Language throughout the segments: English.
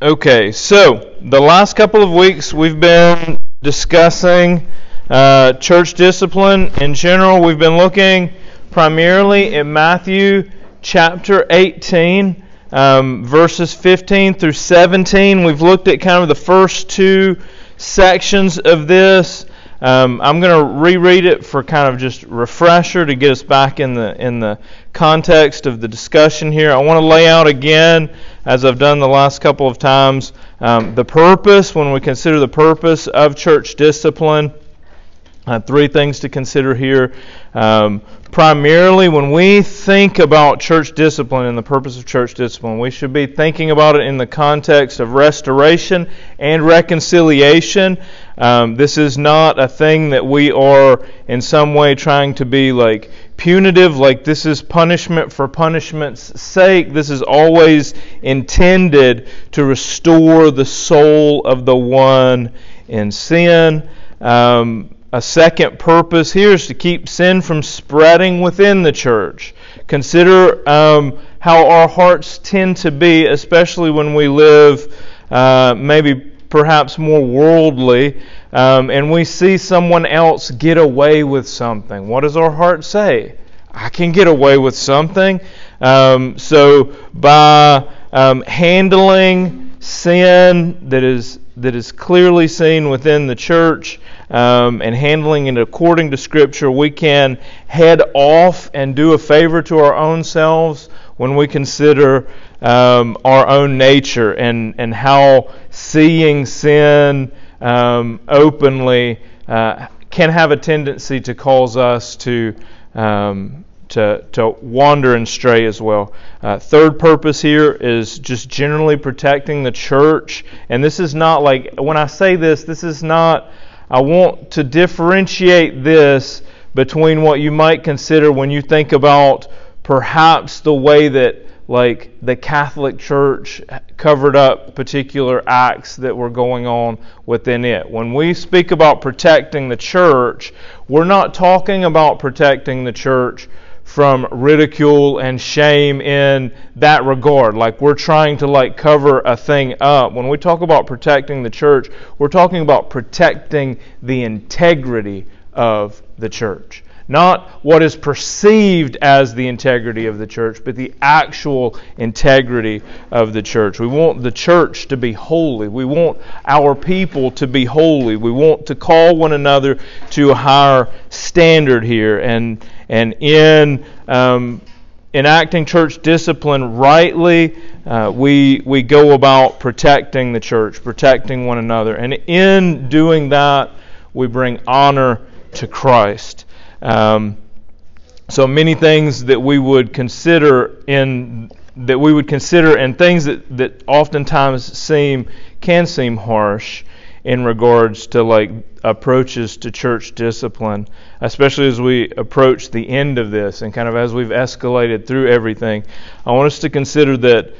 Okay, so the last couple of weeks we've been discussing uh, church discipline in general. We've been looking primarily at Matthew chapter 18, um, verses 15 through 17. We've looked at kind of the first two sections of this. Um, I'm going to reread it for kind of just refresher to get us back in the in the context of the discussion here. I want to lay out again, as I've done the last couple of times, um, the purpose when we consider the purpose of church discipline. Uh, three things to consider here. Um, primarily, when we think about church discipline and the purpose of church discipline, we should be thinking about it in the context of restoration and reconciliation. Um, this is not a thing that we are in some way trying to be like punitive, like this is punishment for punishment's sake. This is always intended to restore the soul of the one in sin. Um, a second purpose here is to keep sin from spreading within the church. Consider um, how our hearts tend to be, especially when we live uh, maybe perhaps more worldly, um, and we see someone else get away with something. What does our heart say? I can get away with something. Um, so by um, handling sin that is that is clearly seen within the church um, and handling it according to Scripture, we can head off and do a favor to our own selves when we consider um, our own nature and, and how seeing sin um, openly uh, can have a tendency to cause us to. Um, to, to wander and stray as well. Uh, third purpose here is just generally protecting the church. And this is not like, when I say this, this is not I want to differentiate this between what you might consider when you think about perhaps the way that like the Catholic Church covered up particular acts that were going on within it. When we speak about protecting the church, we're not talking about protecting the church from ridicule and shame in that regard. Like we're trying to like cover a thing up. When we talk about protecting the church we're talking about protecting the integrity of the church not what is perceived as the integrity of the church, but the actual integrity of the church. We want the church to be holy. We want our people to be holy. We want to call one another to a higher standard here. And, and in um, enacting church discipline rightly, uh, we, we go about protecting the church, protecting one another. And in doing that, we bring honor to Christ. Um, so many things that we would consider in that we would consider and things that, that oftentimes seem can seem harsh in regards to like approaches to church discipline, especially as we approach the end of this and kind of as we've escalated through everything. I want us to consider that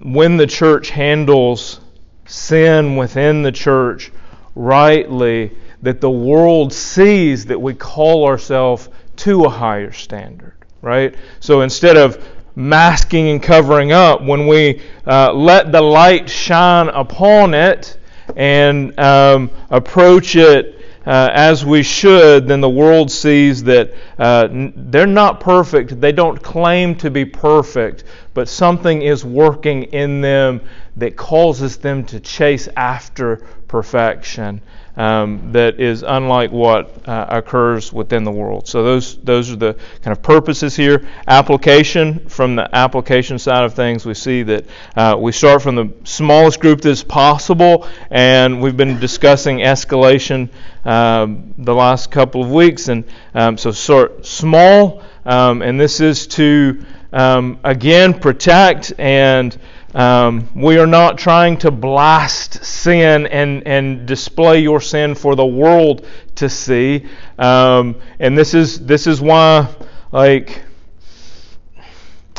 when the church handles sin within the church rightly, that the world sees that we call ourselves to a higher standard, right? So instead of masking and covering up, when we uh, let the light shine upon it and um, approach it uh, as we should, then the world sees that uh, they're not perfect. They don't claim to be perfect, but something is working in them that causes them to chase after perfection um, that is unlike what uh, occurs within the world. So those those are the kind of purposes here. Application from the application side of things, we see that uh, we start from the smallest group that's possible, and we've been discussing escalation um, the last couple of weeks, and um, so sort small, um, and this is to um, again protect and um, we are not trying to blast sin and, and display your sin for the world to see. Um, and this is this is why, like,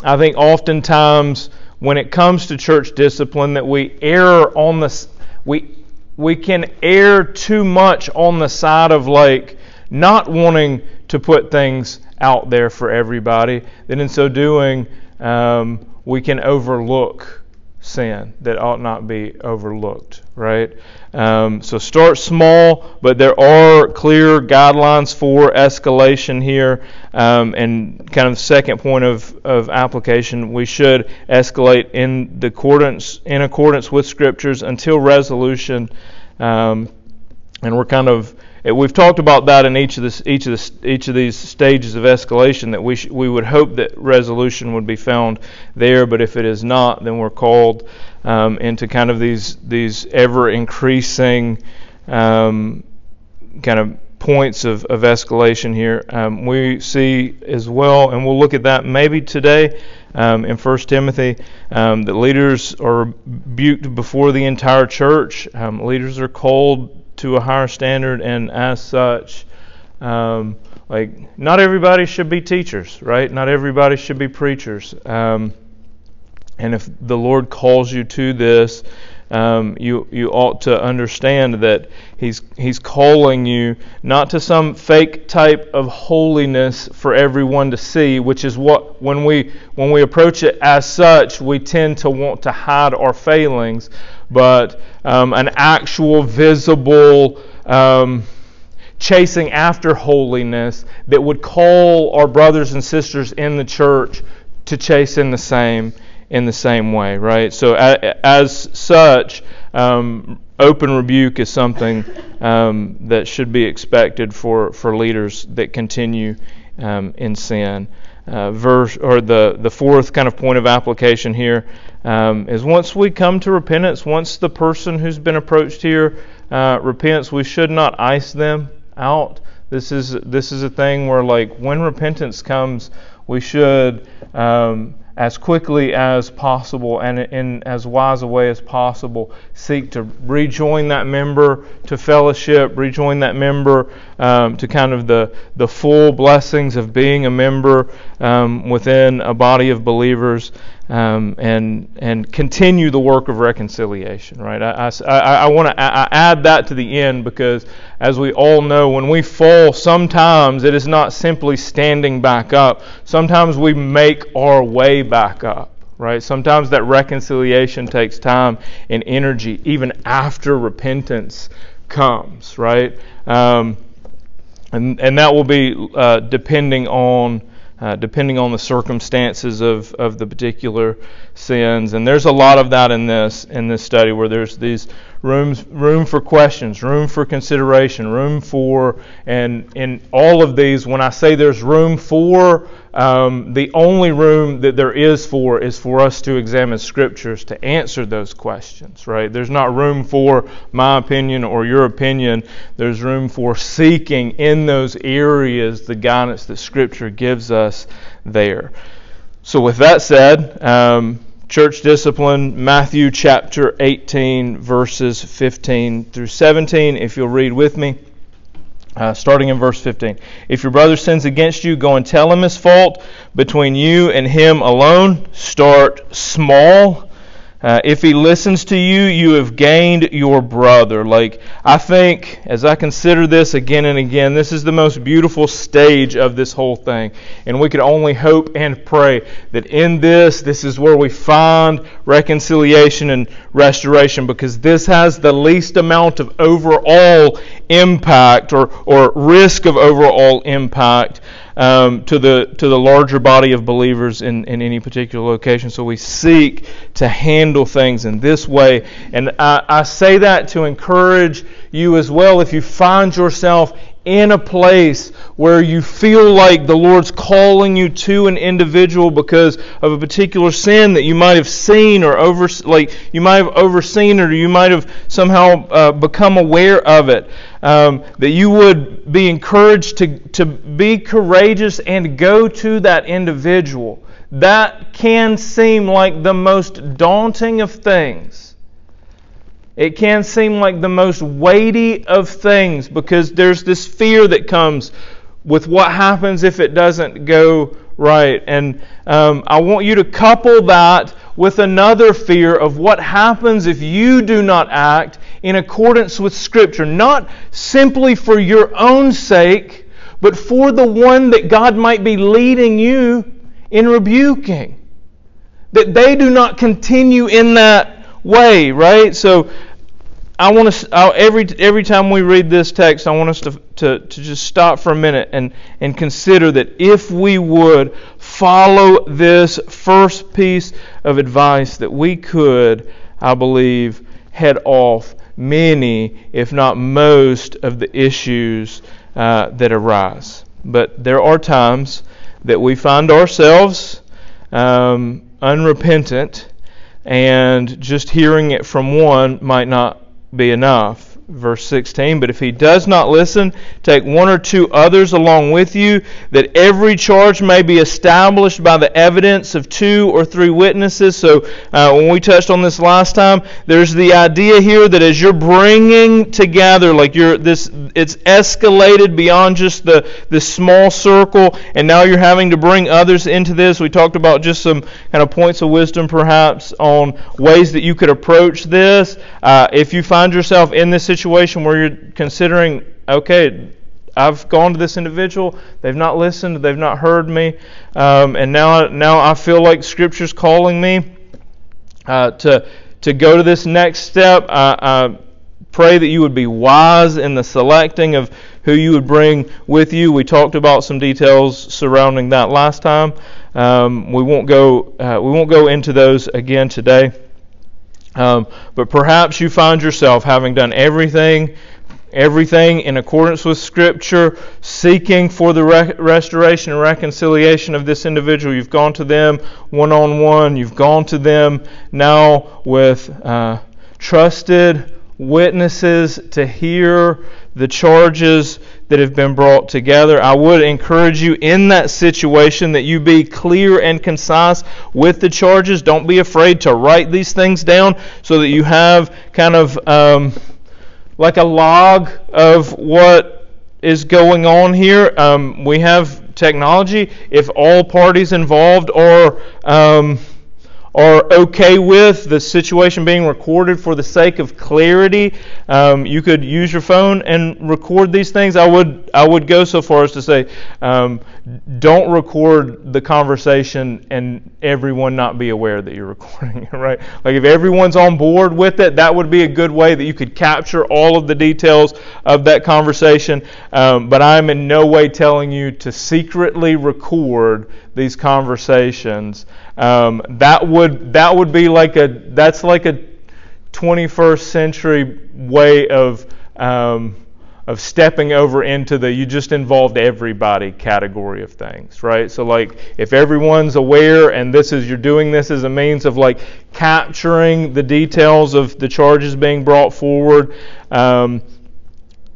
I think oftentimes when it comes to church discipline, that we err on the we we can err too much on the side of like not wanting to put things out there for everybody. then in so doing, um, we can overlook sin that ought not be overlooked, right? Um, so start small, but there are clear guidelines for escalation here. Um, and kind of second point of, of application, we should escalate in the accordance in accordance with scriptures until resolution. Um, and we're kind of we've talked about that in each of this each of the each of these stages of escalation that we sh- we would hope that resolution would be found there, but if it is not, then we're called um, into kind of these these ever increasing um, kind of points of, of escalation here. Um, we see as well, and we'll look at that maybe today um, in 1 Timothy, um, that leaders are rebuked before the entire church. Um, leaders are called to a higher standard, and as such, um, like not everybody should be teachers, right? Not everybody should be preachers. Um, and if the Lord calls you to this, um, you you ought to understand that He's He's calling you not to some fake type of holiness for everyone to see, which is what when we when we approach it as such, we tend to want to hide our failings, but um, an actual visible. Um, chasing after holiness that would call our brothers and sisters in the church to chase in the same in the same way, right? So, as such, um, open rebuke is something um, that should be expected for, for leaders that continue um, in sin. Uh, verse or the the fourth kind of point of application here um, is once we come to repentance, once the person who's been approached here uh, repents, we should not ice them out. This is this is a thing where like when repentance comes, we should um, as quickly as possible and in as wise a way as possible seek to rejoin that member to fellowship rejoin that member um, to kind of the, the full blessings of being a member um, within a body of believers um, and and continue the work of reconciliation. Right? I, I, I want to add that to the end because, as we all know, when we fall, sometimes it is not simply standing back up. Sometimes we make our way back up. Right? Sometimes that reconciliation takes time and energy, even after repentance comes. Right? Um, and and that will be uh, depending on uh, depending on the circumstances of, of the particular sins. And there's a lot of that in this in this study where there's these rooms room for questions, room for consideration, room for and in all of these, when I say there's room for, um, the only room that there is for is for us to examine scriptures to answer those questions. Right? There's not room for my opinion or your opinion. There's room for seeking in those areas the guidance that Scripture gives us there. So, with that said. Um, church discipline, Matthew chapter 18, verses 15 through 17. If you'll read with me, uh, starting in verse 15. If your brother sins against you, go and tell him his fault between you and him alone. Start small uh, if he listens to you, you have gained your brother. Like, I think, as I consider this again and again, this is the most beautiful stage of this whole thing. And we can only hope and pray that in this, this is where we find reconciliation and restoration because this has the least amount of overall impact or, or risk of overall impact um, to the to the larger body of believers in, in any particular location. So we seek to handle things in this way, and I, I say that to encourage you as well. If you find yourself in a place where you feel like the Lord's calling you to an individual because of a particular sin that you might have seen or over, like you might have overseen or you might have somehow uh, become aware of it, um, that you would be encouraged to, to be courageous and go to that individual. That can seem like the most daunting of things. It can seem like the most weighty of things because there's this fear that comes with what happens if it doesn't go right. And um, I want you to couple that with another fear of what happens if you do not act in accordance with Scripture, not simply for your own sake, but for the one that God might be leading you in rebuking that they do not continue in that way, right? So I want to every every time we read this text, I want us to, to, to just stop for a minute and, and consider that if we would follow this first piece of advice, that we could, I believe, head off many, if not most, of the issues uh, that arise. But there are times that we find ourselves um, unrepentant, and just hearing it from one might not be enough verse 16 but if he does not listen take one or two others along with you that every charge may be established by the evidence of two or three witnesses. So uh, when we touched on this last time there's the idea here that as you're bringing together like you're this it's escalated beyond just the the small circle and now you're having to bring others into this. We talked about just some kind of points of wisdom perhaps on ways that you could approach this. Uh, if you find yourself in this situation where you're considering, okay, I've gone to this individual, they've not listened, they've not heard me, um, and now now I feel like Scripture's calling me uh, to to go to this next step. I, I pray that you would be wise in the selecting of who you would bring with you. We talked about some details surrounding that last time. Um, we won't go uh, we won't go into those again today. Um, but perhaps you find yourself having done everything, everything in accordance with Scripture, seeking for the re- restoration and reconciliation of this individual. You've gone to them one on one. You've gone to them now with uh, trusted witnesses to hear the charges that have been brought together. I would encourage you in that situation that you be clear and concise with the charges. Don't be afraid to write these things down so that you have kind of um, like a log of what is going on here. Um, we have technology. If all parties involved are um, are okay with the situation being recorded for the sake of clarity, um, you could use your phone and record these things. I would I would go so far as to say, um, don't record the conversation and everyone not be aware that you're recording it. Right? Like if everyone's on board with it, that would be a good way that you could capture all of the details of that conversation. Um, but I'm in no way telling you to secretly record these conversations. Um, that would that would be like a that's like a 21st century way of um, of stepping over into the you just involved everybody category of things, right? So like if everyone's aware and this is you're doing this as a means of like capturing the details of the charges being brought forward. Um,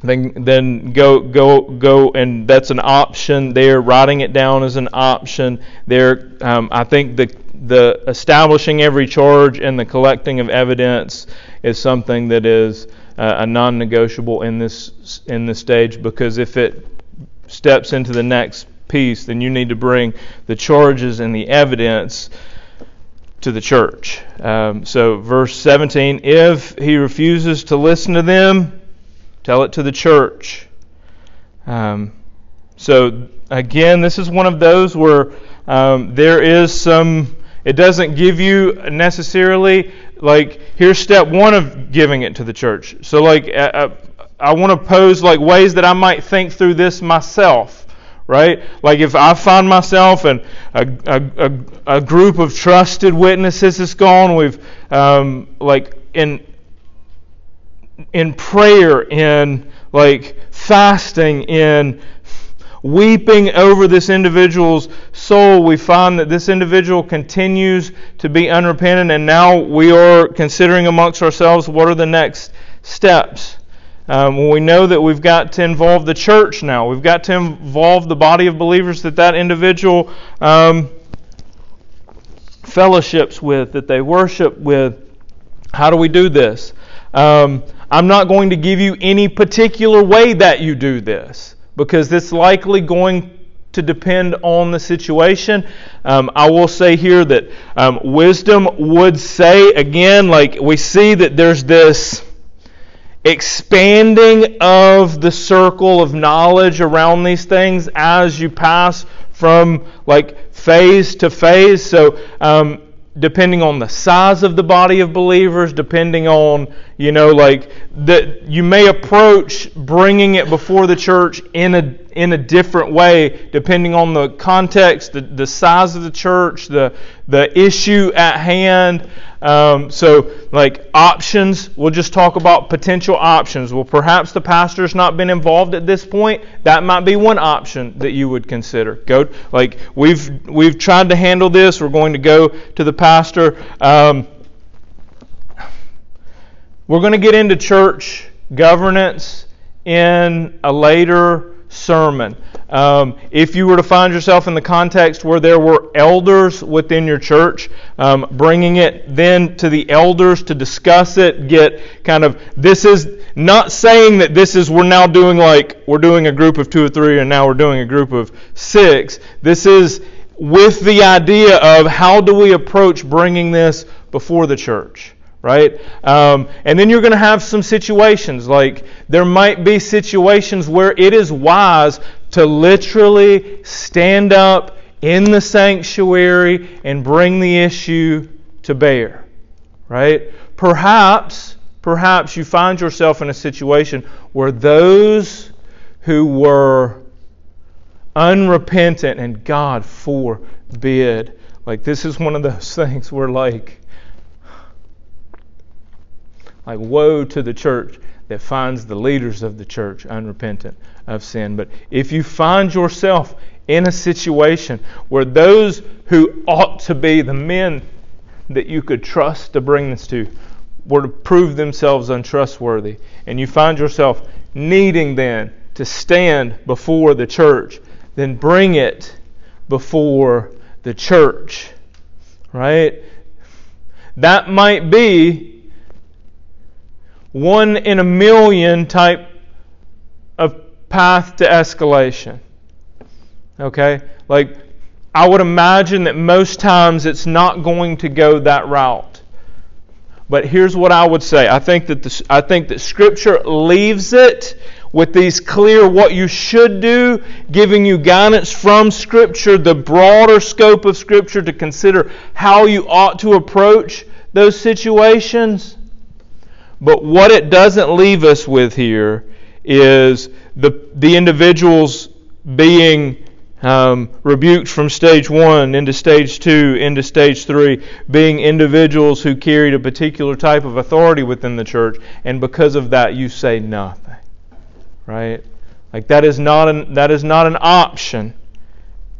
then then go go go and that's an option. There writing it down is an option. There um, i think the the establishing every charge and the collecting of evidence is something that is uh, a non-negotiable in this in this stage because if it steps into the next piece then you need to bring the charges and the evidence to the church. Um, so verse 17 if he refuses to listen to them Tell it to the church. Um, so, again, this is one of those where um, there is some, it doesn't give you necessarily, like, here's step one of giving it to the church. So, like, I, I want to pose, like, ways that I might think through this myself right? Like if I find myself and a, a, a, a, group of trusted witnesses is gone, we've um, like in in prayer, in like fasting, in weeping over this individual's soul, we find that this individual continues to be unrepentant, and now we are considering amongst ourselves what are the next steps. Um, we know that we've got to involve the church now, we've got to involve the body of believers that that individual um, fellowships with, that they worship with. How do we do this? Um, I'm not going to give you any particular way that you do this because it's likely going to depend on the situation. Um, I will say here that um, wisdom would say, again, like we see that there's this expanding of the circle of knowledge around these things as you pass from like phase to phase. So, um, depending on the size of the body of believers, depending on, you know, like that you may approach bringing it before the church in a in a different way depending on the context, the, the size of the church, the the issue at hand. Um, so, like options, we'll just talk about potential options. Well, perhaps the pastor's not been involved at this point. That might be one option that you would consider. Go like we've we've tried to handle this. We're going to go to the pastor. Um, we're going to get into church governance in a later sermon. Um, if you were to find yourself in the context where there were elders within your church, um, bringing it then to the elders to discuss it, get kind of this is not saying that this is we're now doing like we're doing a group of two or three and now we're doing a group of six. This is with the idea of how do we approach bringing this before the church right? Um, and then you're going to have some situations, like there might be situations where it is wise to literally stand up in the sanctuary and bring the issue to bear, right? Perhaps, perhaps you find yourself in a situation where those who were unrepentant and God forbid, like this is one of those things where like, like woe to the church that finds the leaders of the church unrepentant of sin. But if you find yourself in a situation where those who ought to be the men that you could trust to bring this to were to prove themselves untrustworthy, and you find yourself needing then to stand before the church, then bring it before the church. Right? That might be one in a million type of path to escalation. Okay? Like, I would imagine that most times it's not going to go that route. But here's what I would say. I think that the, I think that Scripture leaves it with these clear what you should do, giving you guidance from Scripture, the broader scope of Scripture to consider how you ought to approach those situations. But what it doesn't leave us with here is the, the individuals being um, rebuked from stage one into stage two into stage three, being individuals who carried a particular type of authority within the church, and because of that, you say nothing. Right? Like that is not an, that is not an option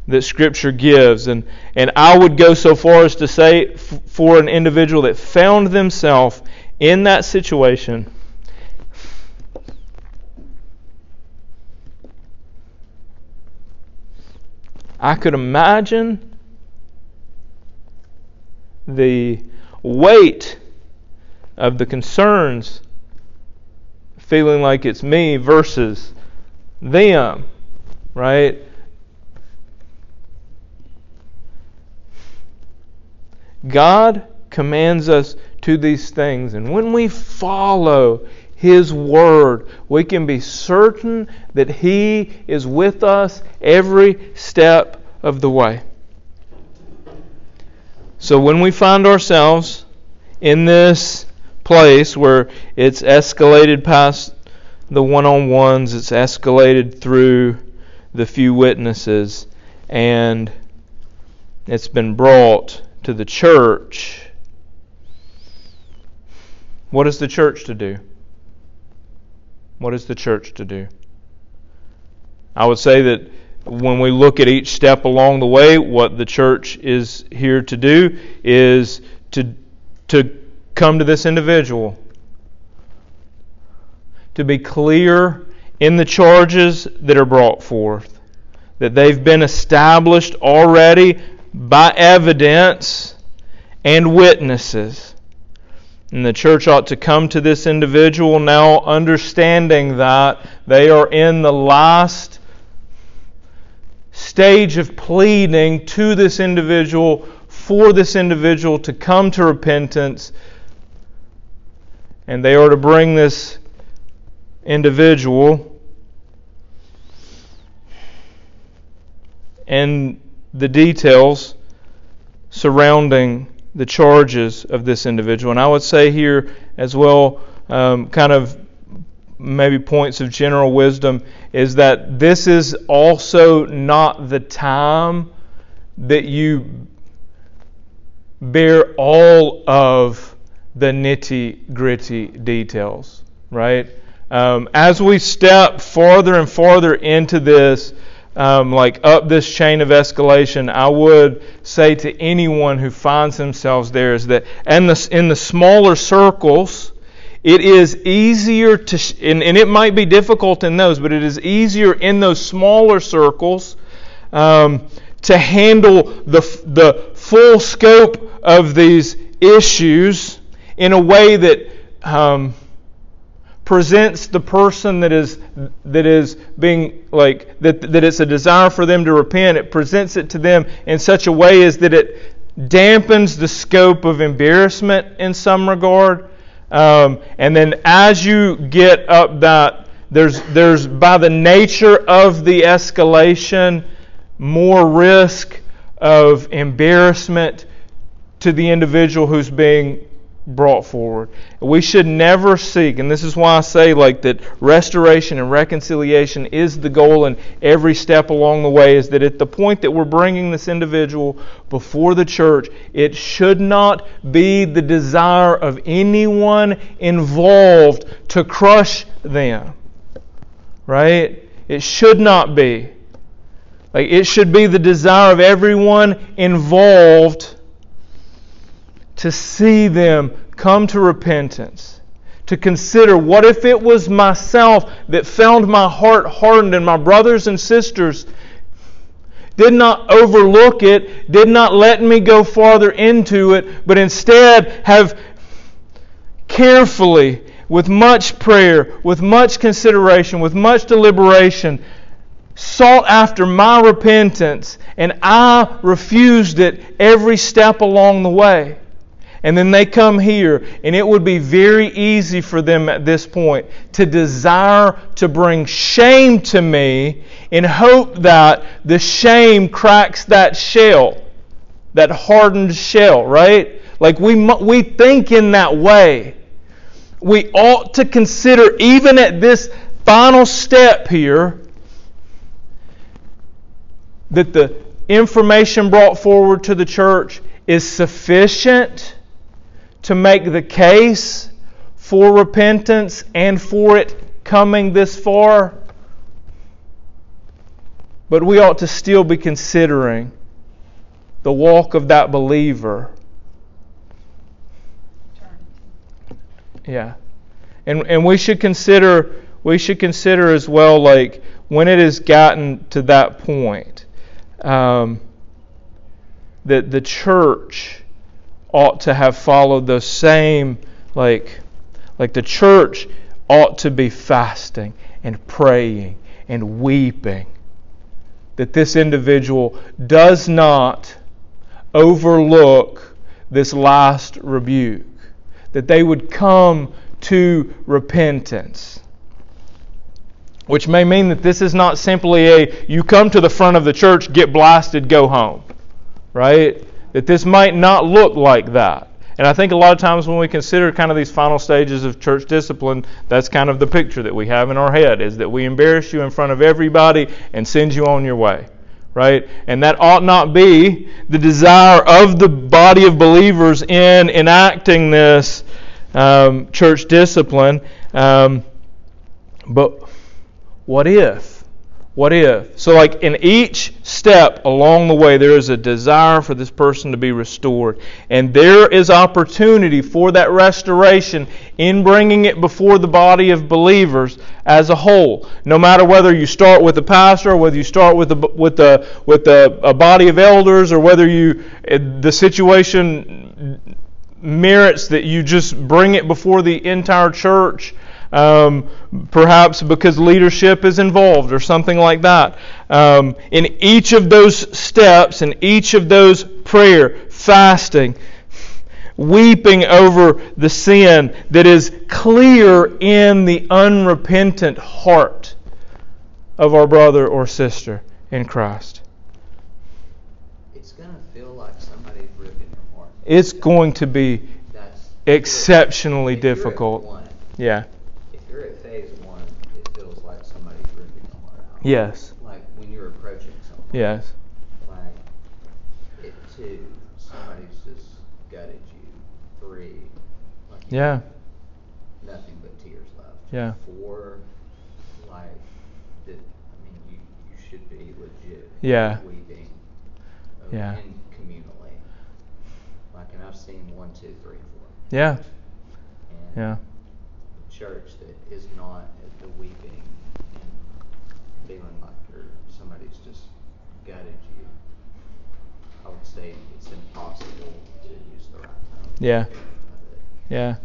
that Scripture gives. And, and I would go so far as to say f- for an individual that found themselves in that situation, I could imagine the weight of the concerns feeling like it's me versus them, right? God commands us to these things. And when we follow His Word, we can be certain that He is with us every step of the way. So when we find ourselves in this place where it's escalated past the one on ones, it's escalated through the few witnesses, and it's been brought to the church what is the church to do? What is the church to do? I would say that when we look at each step along the way, what the church is here to do is to, to come to this individual, to be clear in the charges that are brought forth, that they've been established already by evidence and witnesses. And the church ought to come to this individual now understanding that they are in the last stage of pleading to this individual for this individual to come to repentance. And they are to bring this individual and the details surrounding the charges of this individual. And I would say here as well, um, kind of maybe points of general wisdom, is that this is also not the time that you bear all of the nitty gritty details, right? Um, as we step farther and farther into this, um, like up this chain of escalation, I would say to anyone who finds themselves there is that in the, in the smaller circles, it is easier to, and, and, it might be difficult in those, but it is easier in those smaller circles um, to handle the, the full scope of these issues in a way that um, presents the person that is that is being like that that it's a desire for them to repent. It presents it to them in such a way as that it dampens the scope of embarrassment in some regard. Um, and then as you get up that there's there's by the nature of the escalation more risk of embarrassment to the individual who's being brought forward. We should never seek, and this is why I say like that restoration and reconciliation is the goal in every step along the way is that at the point that we're bringing this individual before the church, it should not be the desire of anyone involved to crush them. Right? It should not be. Like it should be the desire of everyone involved to see them come to repentance, to consider what if it was myself that found my heart hardened and my brothers and sisters did not overlook it, did not let me go farther into it, but instead have carefully, with much prayer, with much consideration, with much deliberation, sought after my repentance, and I refused it every step along the way. And then they come here, and it would be very easy for them at this point to desire to bring shame to me in hope that the shame cracks that shell, that hardened shell, right? Like we, we think in that way. We ought to consider, even at this final step here, that the information brought forward to the church is sufficient to make the case for repentance and for it coming this far. But we ought to still be considering the walk of that believer. Yeah. And and we should consider we should consider as well like when it has gotten to that point um, that the church ought to have followed the same like like the church ought to be fasting and praying and weeping. That this individual does not overlook this last rebuke. That they would come to repentance. Which may mean that this is not simply a you come to the front of the church get blasted go home. Right that this might not look like that. And I think a lot of times when we consider kind of these final stages of church discipline, that's kind of the picture that we have in our head is that we embarrass you in front of everybody and send you on your way. Right? And that ought not be the desire of the body of believers in enacting this um, church discipline. Um, but what if? What if? So, like in each step along the way, there is a desire for this person to be restored. And there is opportunity for that restoration in bringing it before the body of believers as a whole. No matter whether you start with a pastor, or whether you start with a, with a, with a, a body of elders, or whether you the situation merits that you just bring it before the entire church um, perhaps because leadership is involved or something like that. Um, in each of those steps, in each of those prayer, fasting, weeping over the sin that is clear in the unrepentant heart of our brother or sister in Christ. It's going to feel like somebody's ripping your heart. it's going to be That's exceptionally if you're at difficult. Yeah. If you're at phase one, it feels like somebody's ripping your heart out. Yes. Like when you're approaching someone. Yes. Like at two, somebody's just gutted you. Three, like you Yeah. nothing but tears left. Yeah. Four, like that. I mean, you you should be legit. Yeah. Weeping. uh, Yeah. And communally. Like, and I've seen one, two, three, four. Yeah. And Yeah. church that is not the weeping feeling like you're, somebody's just gutted you, I would say it's impossible to use the right tone. Yeah. Yeah.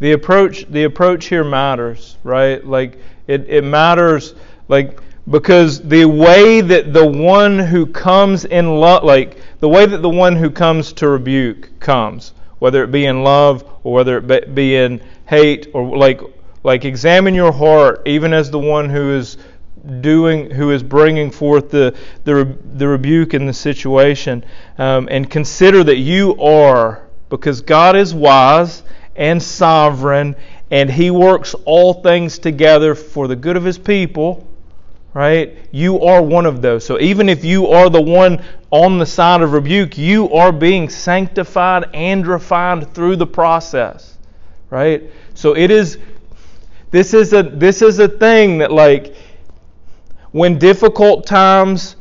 The approach the approach here matters, right? Like it, it matters like because the way that the one who comes in love like the way that the one who comes to rebuke comes, whether it be in love or whether it be- in hate or like like examine your heart even as the one who is doing who is bringing forth the the, the rebuke in the situation um, and consider that you are because God is wise and sovereign and he works all things together for the good of his people right? You are one of those. So even if you are the one on the side of rebuke you are being sanctified and refined through the process right? So it is this is a this is a thing that like when difficult times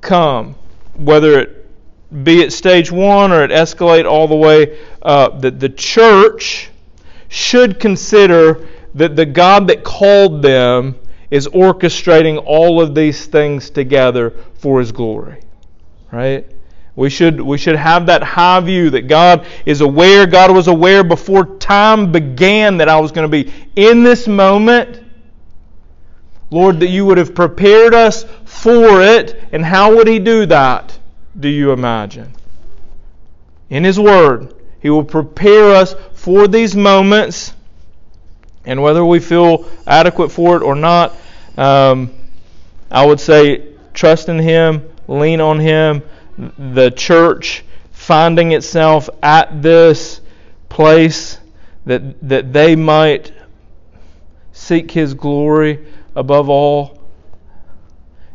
come, whether it be at stage one or it escalate all the way uh, up, that the church should consider that the God that called them is orchestrating all of these things together for His glory. Right? We should, we should have that high view that God is aware, God was aware before time began that I was going to be in this moment. Lord, that you would have prepared us for it. And how would He do that, do you imagine? In His Word. He will prepare us for these moments. And whether we feel adequate for it or not, um, I would say trust in Him, lean on Him. The church finding itself at this place that, that they might seek His glory above all.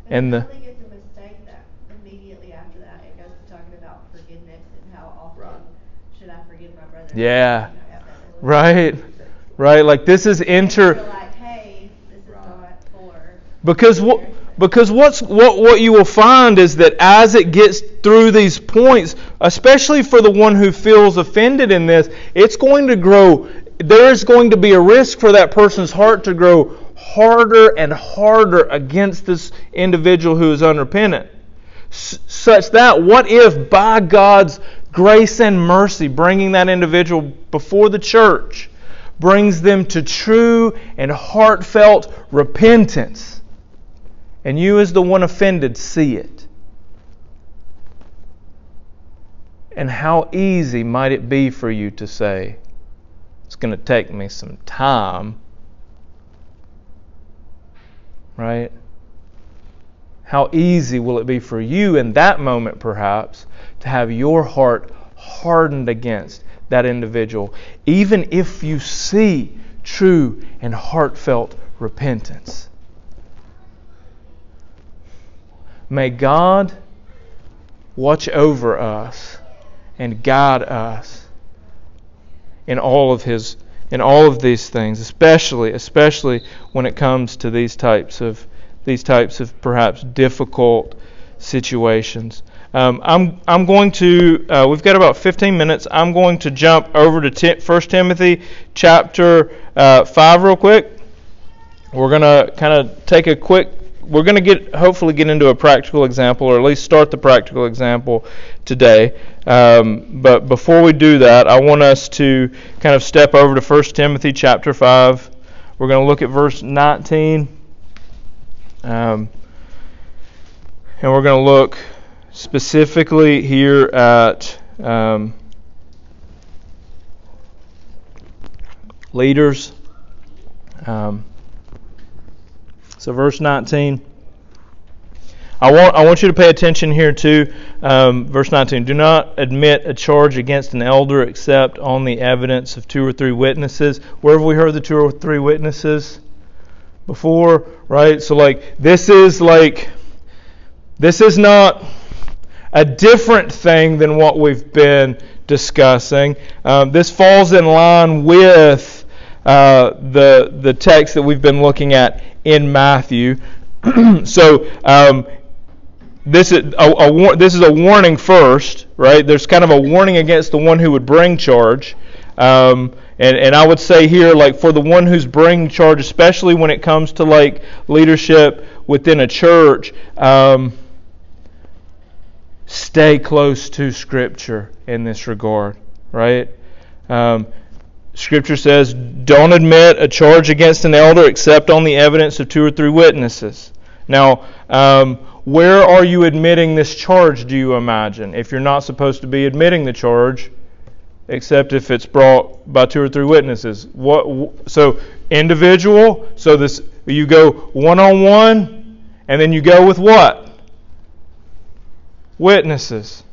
And the It really gets a mistake that immediately after that it goes to talking about forgiveness and how often should I forgive my brother. Yeah. You know, have that little- right, right, like this is inter. enter like, hey, this is Right. not for. because what because what's what what you will find is that as it gets through these points, especially for the one who feels offended in this, it's going to grow. There is going to be a risk for that person's heart to grow harder and harder against this individual who is unrepentant. Such that what if by God's grace and mercy bringing that individual before the church brings them to true and heartfelt repentance and you as the one offended see it and how easy might it be for you to say it's going to take me some time right how easy will it be for you in that moment, perhaps, to have your heart hardened against that individual, even if you see true and heartfelt repentance? May God watch over us and guide us in all of his in all of these things, especially especially when it comes to these types of these types of perhaps difficult situations. Um, I'm I'm going to uh, we've got about 15 minutes. I'm going to jump over to t- 1 Timothy chapter uh, five real quick. We're gonna kind of take a quick. We're gonna get hopefully get into a practical example, or at least start the practical example today. Um, but before we do that, I want us to kind of step over to 1 Timothy chapter five. We're going to look at verse 19. Um, and we're going to look specifically here at um, leaders. Um, so, verse 19. I want I want you to pay attention here to Um, verse 19. Do not admit a charge against an elder except on the evidence of two or three witnesses. Where have we heard the two or three witnesses before? Right. So like this is like this is not a different thing than what we've been discussing. Um, this falls in line with uh, the the text that we've been looking at in Matthew. so um, this is a, a, this is a warning first, right? There's kind of a warning against the one who would bring charge. Um, and, and I would say here, like for the one who's bringing charge, especially when it comes to like leadership within a church, um, stay close to Scripture in this regard, right? Um, scripture says, don't admit a charge against an elder except on the evidence of two or three witnesses. Now, um, where are you admitting this charge, do you imagine? If you're not supposed to be admitting the charge, except if it's brought by two or three witnesses. What? So individual. So this you go one on one, and then you go with what? witnesses.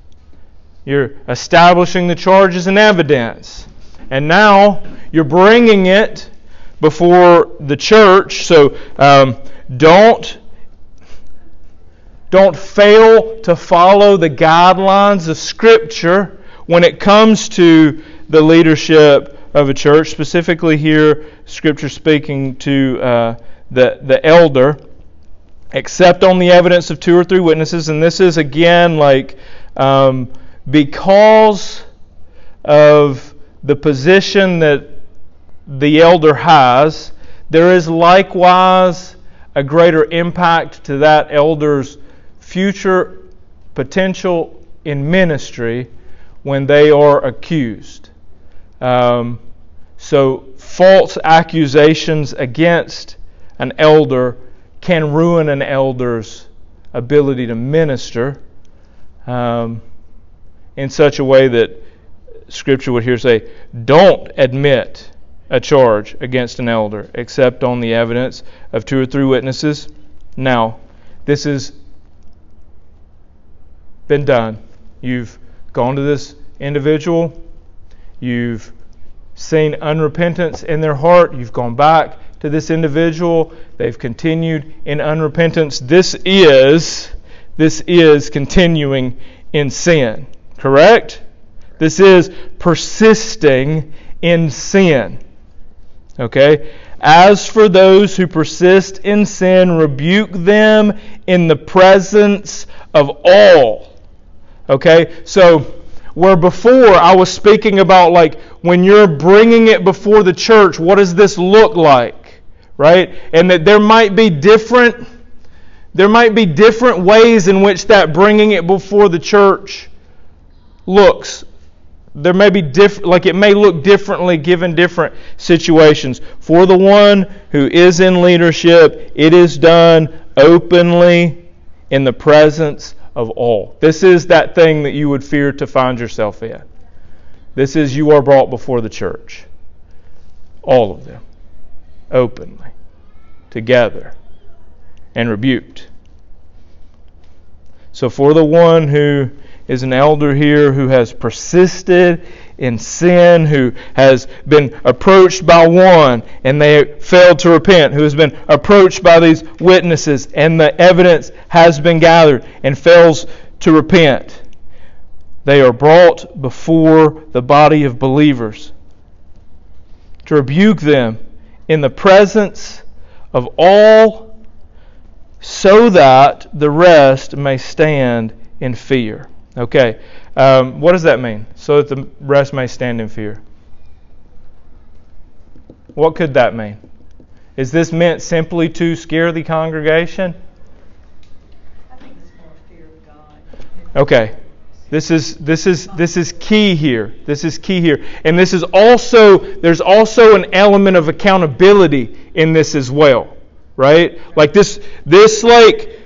You're establishing the charges and evidence. And now you're bringing it before the church. So um, don't don't fail to follow the guidelines of Scripture when it comes to the leadership of a church. Specifically, here, Scripture speaking to uh, the the elder except on the evidence of two or three witnesses. And this is again like um, because of the position that the elder has, there is likewise a greater impact to that elder's future potential in ministry when they are accused. Um, so, false accusations against an elder can ruin an elder's ability to minister um, in such a way that Scripture would here say, don't admit a charge against an elder except on the evidence of two or three witnesses. Now, this has been done. You've gone to this individual, you've seen unrepentance in their heart, you've gone back to this individual. They've continued in unrepentance. This is this is continuing in sin. Correct? This is persisting in sin. Okay? As for those who persist in sin, rebuke them in the presence of all. Okay? So, where before I was speaking about like when you're bringing it before the church, what does this look like? right? And that there might be different there might be different ways in which that bringing it before the church looks. There may be different, like it may look differently given different situations. For the one who is in leadership, it is done openly in the presence of all. This is that thing that you would fear to find yourself in. This is you are brought before the church. All of them openly, together, and rebuked. So, for the one who is an elder here who has persisted in sin, who has been approached by one and they failed to repent, who has been approached by these witnesses and the evidence has been gathered and fails to repent. They are brought before the body of believers to rebuke them in the presence of all so that the rest may stand in fear. Okay, um, what does that mean? So that the rest may stand in fear. What could that mean? Is this meant simply to scare the congregation? I think it's more fear of God. Okay. This is this is this is key here. This is key here. And this is also there's also an element of accountability in this as well. Right? Like this this like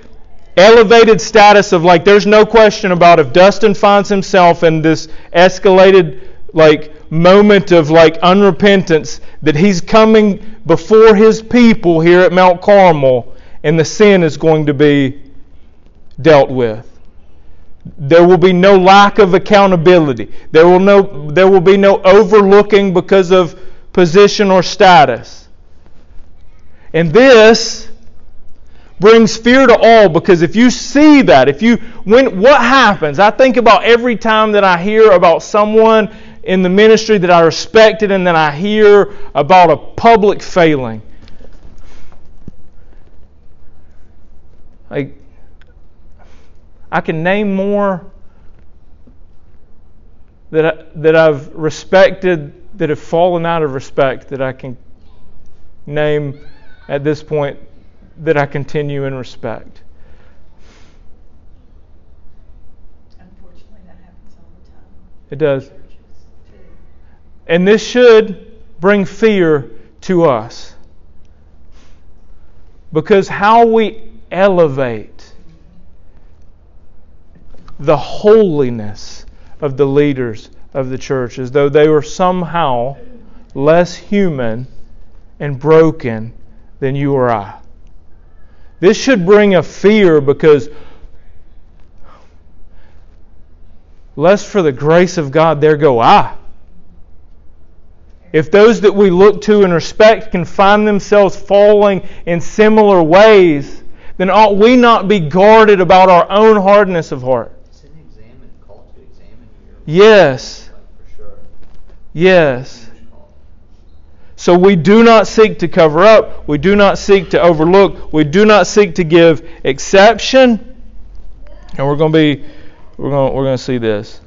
elevated status of like there's no question about if Dustin finds himself in this escalated like moment of like unrepentance that he's coming before his people here at Mount Carmel and the sin is going to be dealt with. There will be no lack of accountability. There will, no, there will be no overlooking because of position or status. And this brings fear to all because if you see that, if you when what happens? I think about every time that I hear about someone in the ministry that I respected and then I hear about a public failing. Like I can name more that I, that I've respected that have fallen out of respect that I can name at this point that I continue in respect. Unfortunately, that happens all the time. It does. And this should bring fear to us. Because how we elevate the holiness of the leaders of the church as though they were somehow less human and broken than you or I. This should bring a fear because lest for the grace of God there go I. If those that we look to and respect can find themselves falling in similar ways, then ought we not be guarded about our own hardness of heart? It's an examine, call to examine your Yes, like for sure. yes. So we do not seek to cover up, we do not seek to overlook, we do not seek to give exception. And we're going to be we're going we're going to see this.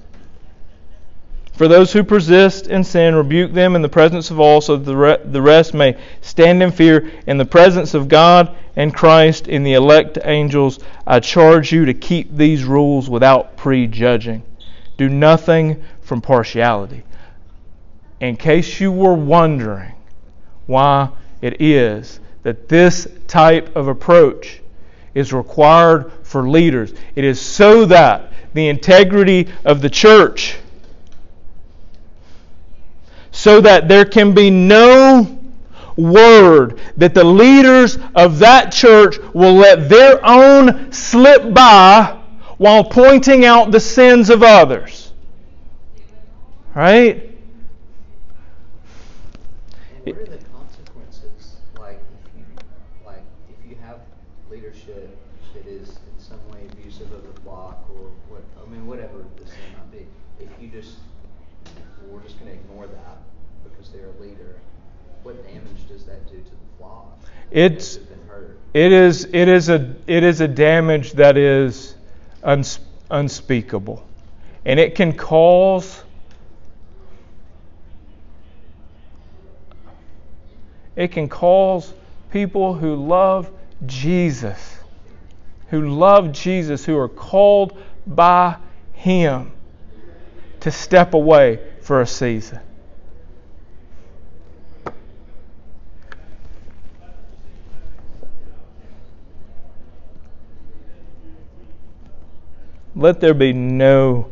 For those who persist in sin, rebuke them in the presence of all, so that the, re- the rest may stand in fear in the presence of God and Christ in the elect angels. I charge you to keep these rules without prejudging. Do nothing from partiality. In case you were wondering why it is that this type of approach is required for leaders, it is so that the integrity of the church so that there can be no word that the leaders of that church will let their own slip by while pointing out the sins of others. Right? And what are the consequences? Like if you like if you have leadership that is in some way abusive of the flock or what I mean whatever the sin might be, if you just we're just gonna ignore that because they're a leader, what damage does that do to the flock? It's-. It is, it is, a, it is a damage that is uns, unspeakable. And it can cause it can cause people who love Jesus, who love Jesus, who are called by Him, to step away for a season. Let there be no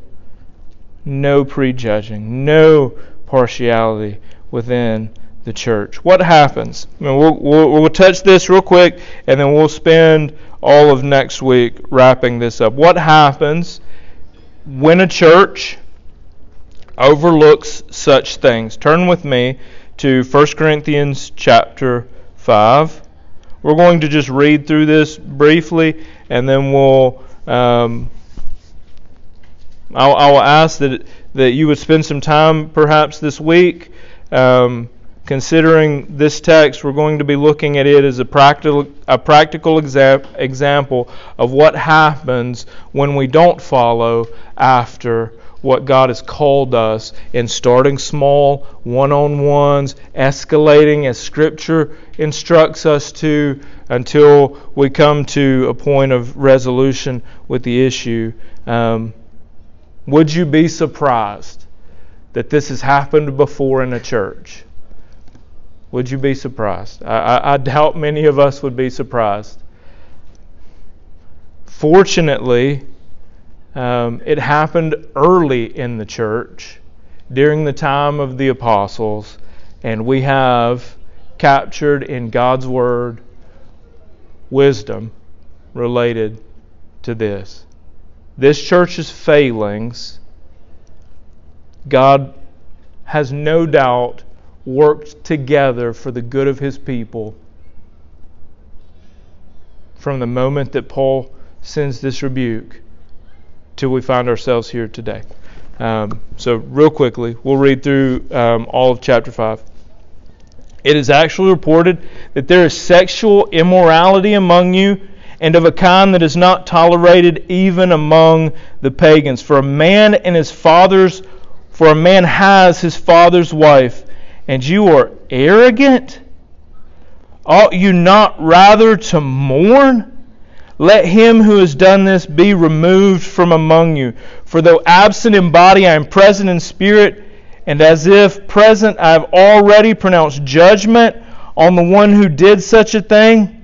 no prejudging, no partiality within the church. What happens? I mean, we'll, we'll, we'll touch this real quick, and then we'll spend all of next week wrapping this up. What happens when a church overlooks such things? Turn with me to 1 Corinthians chapter 5. We're going to just read through this briefly, and then we'll. Um, I'll, I will ask that that you would spend some time, perhaps this week, um, considering this text. We're going to be looking at it as a practical a practical exa- example of what happens when we don't follow after what God has called us in starting small, one-on-ones, escalating as Scripture instructs us to, until we come to a point of resolution with the issue. Um, would you be surprised that this has happened before in a church? Would you be surprised? I, I, I doubt many of us would be surprised. Fortunately, um, it happened early in the church during the time of the apostles, and we have captured in God's Word wisdom related to this. This church's failings, God has no doubt worked together for the good of his people from the moment that Paul sends this rebuke till we find ourselves here today. Um, so, real quickly, we'll read through um, all of chapter 5. It is actually reported that there is sexual immorality among you, and of a kind that is not tolerated even among the pagans. For a man and his father's, for a man has his father's wife, and you are arrogant? Ought you not rather to mourn? Let him who has done this be removed from among you. For though absent in body, I am present in spirit, and as if present, I have already pronounced judgment on the one who did such a thing.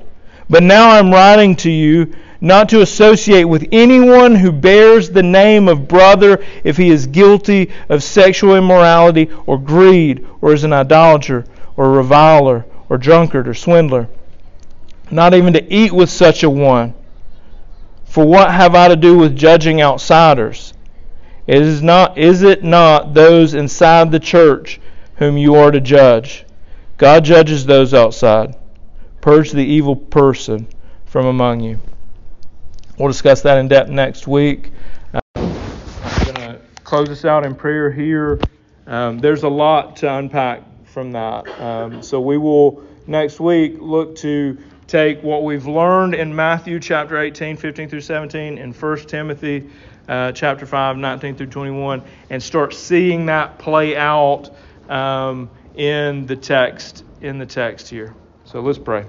But now I'm writing to you not to associate with anyone who bears the name of brother if he is guilty of sexual immorality or greed or is an idolater or a reviler or drunkard or swindler. Not even to eat with such a one. For what have I to do with judging outsiders? It is not is it not those inside the church whom you are to judge? God judges those outside. Purge the evil person from among you. We'll discuss that in depth next week. Um, I'm going to close this out in prayer here. Um, there's a lot to unpack from that. Um, so we will next week look to take what we've learned in Matthew chapter 18, 15 through 17, and 1 Timothy uh, chapter 5, 19 through 21, and start seeing that play out um, in the text in the text here. So let's pray.